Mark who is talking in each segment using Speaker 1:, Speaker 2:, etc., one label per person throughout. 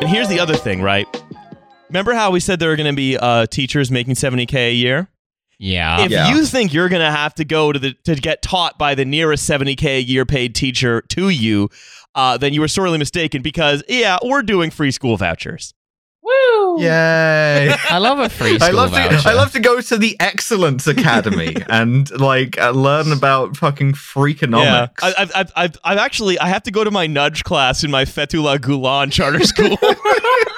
Speaker 1: And here's the other thing, right? Remember how we said there are going to be uh, teachers making 70k a year?
Speaker 2: Yeah.
Speaker 1: If
Speaker 3: Yeah.
Speaker 1: you think you're going to have to go to the to get taught by the nearest 70k a year paid teacher to you, uh, then you were sorely mistaken because yeah, we're doing free school vouchers.
Speaker 4: Woo!
Speaker 3: Yay!
Speaker 2: I love a free school
Speaker 3: I love
Speaker 2: voucher.
Speaker 3: to I love to go to the Excellence Academy and like uh, learn about fucking
Speaker 1: Yeah,
Speaker 3: freakonomics.
Speaker 1: I, I've, I've, I've, I've actually I have to go to my nudge class in my Fethullah Gulen charter school.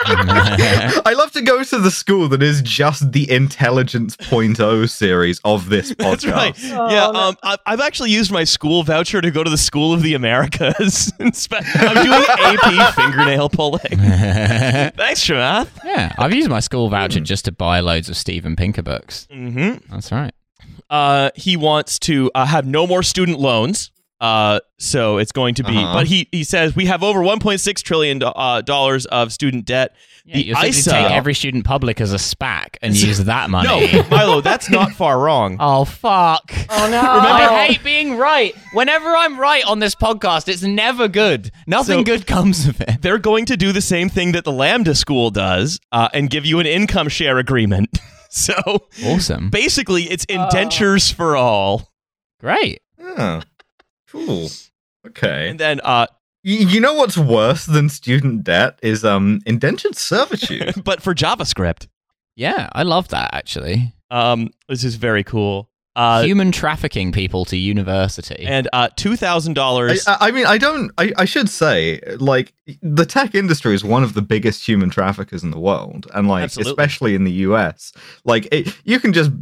Speaker 3: I love to go to the school that is just the Intelligence .0 series of this podcast.
Speaker 1: That's right.
Speaker 4: Oh,
Speaker 1: yeah, um, I, I've actually used my school voucher to go to the School of the Americas. I'm doing AP fingernail pulling. Thanks,
Speaker 2: Yeah, I've used my school voucher just to buy loads of Steven Pinker books.
Speaker 1: Mm-hmm.
Speaker 2: That's right.
Speaker 1: Uh, he wants to uh, have no more student loans. Uh, so it's going to be,
Speaker 3: Uh-huh.
Speaker 1: but he he says we have over 1.6 trillion do- uh, dollars of student debt.
Speaker 2: Yeah,
Speaker 1: the
Speaker 2: you essentially
Speaker 1: ISA.
Speaker 2: take every student public as a SPAC and use that money.
Speaker 1: no, Milo, that's not far wrong.
Speaker 2: Oh fuck!
Speaker 4: Oh no!
Speaker 2: I hate being right. Whenever I'm right on this podcast, it's never good. Nothing
Speaker 1: So-
Speaker 2: good comes of it.
Speaker 1: They're going to do the same thing that the Lambda school does, uh, and give you an income share agreement. so
Speaker 2: Awesome.
Speaker 1: basically, it's indentures for all.
Speaker 2: Great.
Speaker 3: Oh, cool. Okay.
Speaker 1: And then, uh,
Speaker 3: Y- you know what's worse than student debt is um indentured servitude.
Speaker 1: but for JavaScript,
Speaker 2: Yeah, I love that actually.
Speaker 1: um, this is very cool. Uh,
Speaker 2: Human trafficking people to university.
Speaker 1: and uh, two thousand dollars.
Speaker 3: I I mean, I don't. I, I should say, like, the tech industry is one of the biggest human traffickers in the world, and like,
Speaker 1: Absolutely.
Speaker 3: especially in the US, like, it, you can just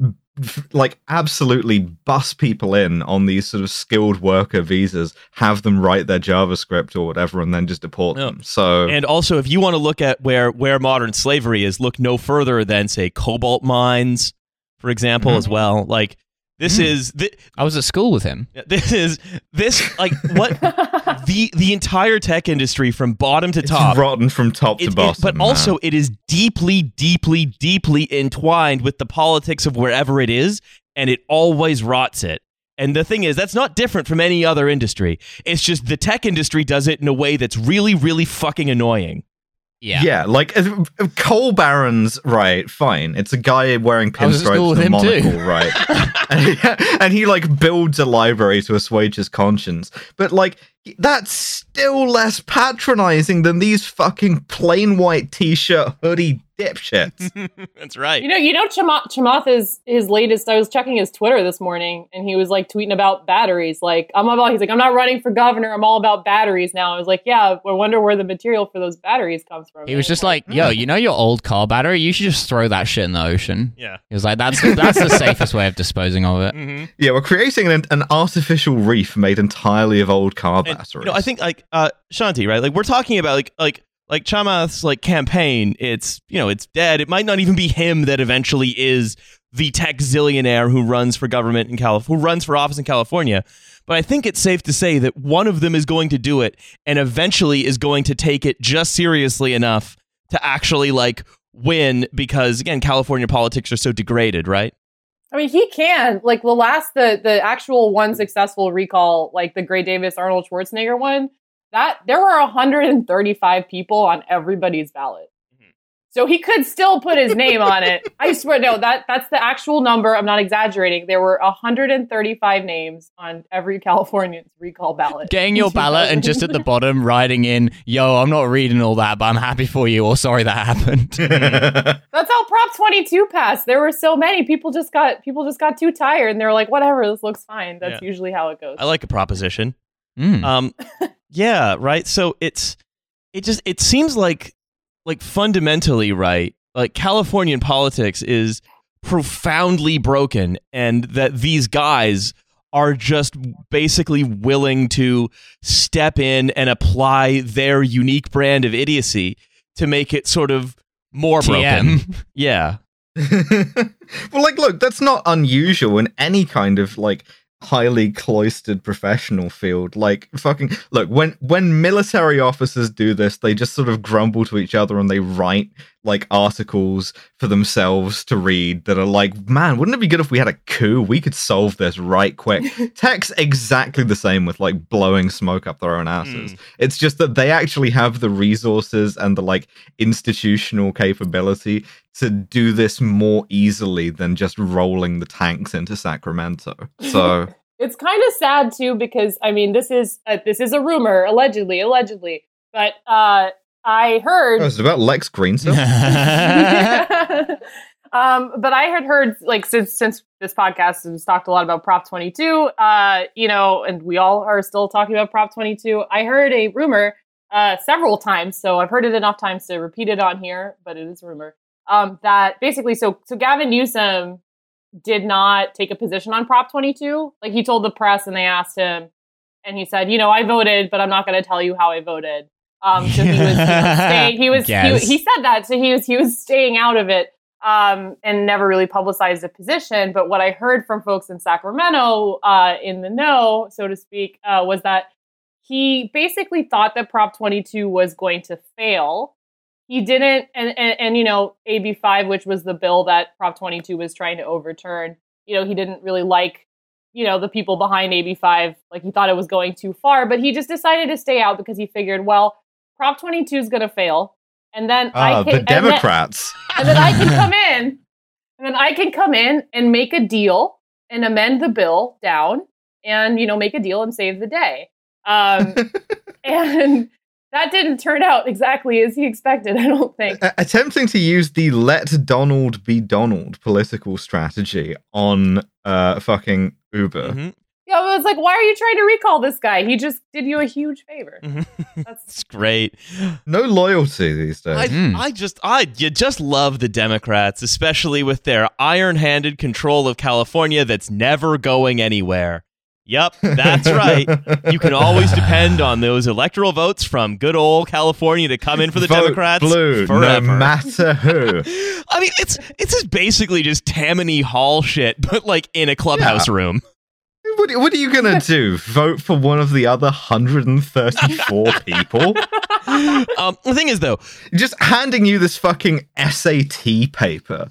Speaker 3: like absolutely bust people in on these sort of skilled worker visas, have them write their JavaScript or whatever, and then just deport
Speaker 1: Yeah.
Speaker 3: them. So,
Speaker 1: And also, if you want to look at where where modern slavery is, look no further than say cobalt mines, for example,
Speaker 3: Mhm.
Speaker 1: as well. Like this
Speaker 2: Mm.
Speaker 1: is thi-
Speaker 2: I was at school with him.
Speaker 1: this is this like what the the entire tech industry from bottom to
Speaker 3: it's
Speaker 1: top.
Speaker 3: rotten from top
Speaker 1: It-
Speaker 3: to
Speaker 1: it-
Speaker 3: bottom.
Speaker 1: but
Speaker 3: man.
Speaker 1: also, it is deeply, deeply, deeply entwined with the politics of wherever it is, and it always rots it. And the thing is, that's not different from any other industry. It's just the tech industry does it in a way that's really, really fucking annoying.
Speaker 2: Yeah.
Speaker 3: Yeah, like coal barons, right? Fine, it's a guy wearing
Speaker 2: I was at school
Speaker 3: pinstripes and a
Speaker 2: him too.
Speaker 3: monocle, right? and, he, and he like builds a library to assuage his conscience, but like that's still less patronizing than these fucking plain white t-shirt hoodie dipshits.
Speaker 1: that's right.
Speaker 4: You know, you know, Chamath, Chamath is his latest. I was checking his Twitter this morning, and he was like tweeting about batteries. Like, I'm all. He's like, I'm not running for governor. I'm all about batteries now. I was like, yeah. I wonder where the material for those batteries comes from.
Speaker 2: He was just like, "Yo, you know your old car battery? You should just throw that shit in the ocean."
Speaker 1: yeah.
Speaker 2: He was like, "That's that's the safest way of disposing of it."
Speaker 1: hmm
Speaker 3: yeah, we're creating an, an artificial reef made entirely of old car
Speaker 1: And,
Speaker 3: batteries.
Speaker 1: you know, I think like uh, Shanti, right? Like we're talking about like like like Chamath's like campaign. It's you know it's dead. It might not even be him that eventually is the tech zillionaire who runs for government in California, who runs for office in California. But I think it's safe to say that one of them is going to do it, and eventually is going to take it just seriously enough to actually like win. Because again, California politics are so degraded, right?
Speaker 4: I mean, he can. Like the last, the the actual one successful recall, like the Gray Davis Arnold Schwarzenegger one, that there were 135 people on everybody's ballot. So he could still put his name on it. I swear, no, that that's the actual number. I'm not exaggerating. There were 135 names on every Californian's recall ballot.
Speaker 2: Getting your ballot and just at the bottom writing in, "Yo, I'm not reading all that, but I'm happy for you," or "Sorry that happened."
Speaker 4: That's how Prop 22 passed. There were so many people just got people just got too tired and they're like, whatever, this looks fine. That's usually how it goes.
Speaker 1: I like a proposition.
Speaker 2: Mm.
Speaker 1: Um, yeah, right. So it's it just it seems like like fundamentally right. Like Californian politics is profoundly broken, and that these guys are just basically willing to step in and apply their unique brand of idiocy to make it sort of more broken. Yeah.
Speaker 3: well, like, look, that's not unusual in any kind of like highly cloistered professional field. Like, fucking look when when military officers do this, they just sort of grumble to each other and they write like articles for themselves to read that are like, man, wouldn't it be good if we had a coup? We could solve this right quick. Tech's exactly the same with like blowing smoke up their own asses. Hmm. It's just that they actually have the resources and the like institutional capability to do this more easily than just rolling the tanks into Sacramento. So
Speaker 4: It's kind of sad too because I mean this is uh, this is a rumor allegedly allegedly, but uh, I heard
Speaker 3: oh, it's about Lex Greensill.
Speaker 4: um, but I had heard like since since this podcast has talked a lot about Prop 22, uh, you know, and we all are still talking about Prop 22. I heard a rumor uh, several times, so I've heard it enough times to repeat it on here, but it is a rumor. Um, that basically, so so Gavin Newsom did not take a position on Prop 22. Like he told the press, and they asked him, and he said, "You know, I voted, but I'm not going to tell you how I voted." Um, so he was, he was, staying, he, was he, he said that, so he was he was staying out of it um, and never really publicized a position. But what I heard from folks in Sacramento, uh, in the know, so to speak, uh, was that he basically thought that Prop 22 was going to fail. He didn't, and, and, and you know, AB 5, which was the bill that Prop 22 was trying to overturn, you know, he didn't really like, you know, the people behind AB 5. Like he thought it was going too far, but he just decided to stay out because he figured, well, Prop 22 is going to fail. And then
Speaker 3: Ah,
Speaker 4: I can,
Speaker 3: the
Speaker 4: and then-
Speaker 3: Democrats.
Speaker 4: and then I can come in, and then I can come in and make a deal and amend the bill down, and you know make a deal and save the day. Um, and that didn't turn out exactly as he expected. I don't think.
Speaker 3: A- attempting to use the let Donald be Donald political strategy on uh fucking Uber.
Speaker 1: Mhm.
Speaker 4: Yeah, but it's like, why are you trying to recall this guy? He just did you a huge favor.
Speaker 1: Mhm.
Speaker 4: That's
Speaker 1: great.
Speaker 3: No loyalty these days.
Speaker 1: I,
Speaker 2: Mm.
Speaker 1: I just I you just love the Democrats, especially with their iron-handed control of California that's never going anywhere. Yep, that's right. You can always depend on those electoral votes from good old California to come in for the
Speaker 3: Vote
Speaker 1: Democrats
Speaker 3: blue,
Speaker 1: forever.
Speaker 3: no matter who.
Speaker 1: I mean, it's it's just basically just Tammany Hall shit, but like in a clubhouse room.
Speaker 3: What, what are you gonna do? Vote for one of the other 134 people?
Speaker 1: Um, the thing is, though,
Speaker 3: Just handing you this fucking SAT paper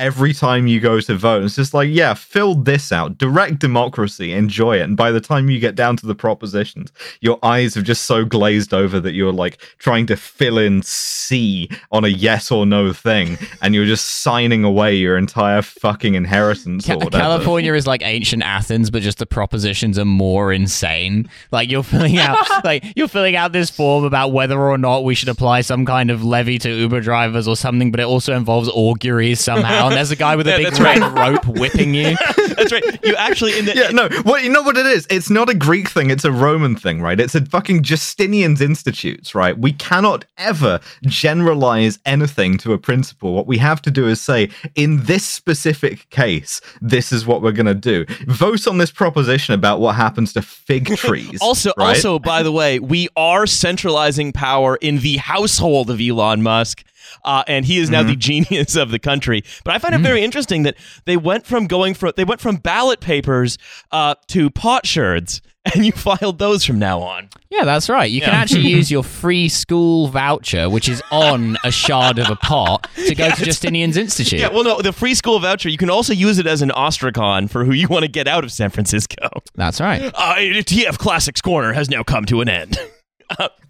Speaker 3: every time you go to vote. It's just like, yeah, fill this out. Direct democracy, enjoy it. And by the time you get down to the propositions, your eyes have just so glazed over that you're like trying to fill in C on a yes or no thing, and you're just signing away your entire fucking inheritance
Speaker 2: Ca-
Speaker 3: or whatever.
Speaker 2: California is like ancient Athens, but just the propositions are more insane. Like you're filling out, like you're filling out this form about whether or not we should apply some kind of levy to Uber drivers or something, but it also involves auguries somehow. And there's a guy with a
Speaker 1: Yeah,
Speaker 2: big red
Speaker 1: right.
Speaker 2: rope whipping you.
Speaker 1: that's right. You actually in the
Speaker 3: Yeah, no. What you know what it is? It's not a Greek thing. It's a Roman thing, right? It's a fucking Justinian's institutes, right? We cannot ever generalize anything to a principle. What we have to do is say, in this specific case, this is what we're gonna do. Vote on this proposition about what happens to fig trees.
Speaker 1: Also,
Speaker 3: right?
Speaker 1: also, by the way, we are centralizing power in the household of Elon Musk. Uh, and he is now the genius of the country. But I find it very interesting that they went from going from they went from ballot papers uh, to potsherds, and you filed those from now on.
Speaker 2: Yeah, that's right. You can actually use your free school voucher, which is on a shard of a pot, to go
Speaker 1: Yeah,
Speaker 2: to Justinian's Institute.
Speaker 1: Yeah, well, no, the free school voucher. You can also use it as an ostracon for who you want to get out of San Francisco.
Speaker 2: That's right.
Speaker 1: Uh, TF Classics Corner has now come to an end.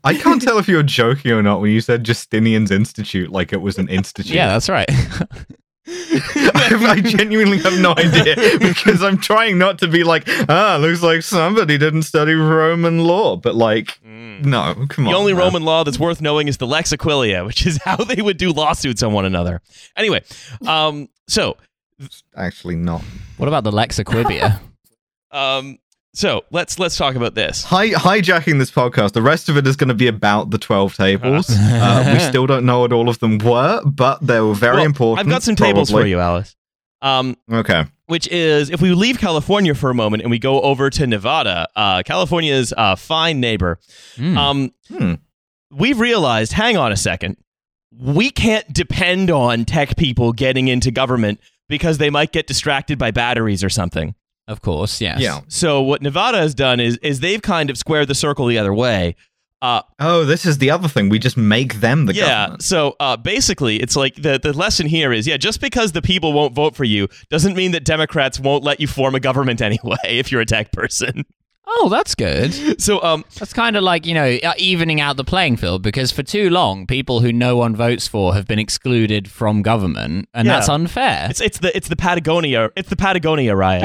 Speaker 3: I can't tell if you were joking or not when you said Justinian's Institute like it was an institute.
Speaker 2: Yeah, that's right.
Speaker 3: I, genuinely have no idea because I'm trying not to be like, ah, looks like somebody didn't study Roman law, but like, no, come on.
Speaker 1: The only
Speaker 3: man.
Speaker 1: Roman law that's worth knowing is the Lex Aquilia, which is how they would do lawsuits on one another. Anyway, um, so
Speaker 3: actually not.
Speaker 2: what about the Lex Equibia?
Speaker 1: um, so let's let's talk about this.
Speaker 3: Hi- hijacking this podcast. The rest of it is going to be about the twelve tables. uh, we still don't know what all of them were, but they were very
Speaker 1: Well,
Speaker 3: important.
Speaker 1: I've got some tables for you, Alice. Um,
Speaker 3: Okay.
Speaker 1: which is if we leave California for a moment and we go over to Nevada, uh, California's uh, fine neighbor.
Speaker 2: Hmm.
Speaker 1: Um,
Speaker 3: Hmm.
Speaker 1: we've realized. Hang on a second. We can't depend on tech people getting into government because they might get distracted by batteries or something.
Speaker 2: Of course, yes.
Speaker 3: Yeah.
Speaker 1: So what Nevada has done is is they've kind of squared the circle the other way. Uh,
Speaker 3: Oh, this is the other thing. We just make them the
Speaker 1: yeah.
Speaker 3: government.
Speaker 1: So uh, basically, it's like the the lesson here is yeah, just because the people won't vote for you doesn't mean that Democrats won't let you form a government anyway if you're a tech person.
Speaker 2: Oh, that's good.
Speaker 1: So um,
Speaker 2: That's kind of like, you know, uh, evening out the playing field because for too long, people who no one votes for have been excluded from government, and
Speaker 1: Yeah.
Speaker 2: that's unfair.
Speaker 1: it's it's the it's the Patagonia it's the Patagonia riot.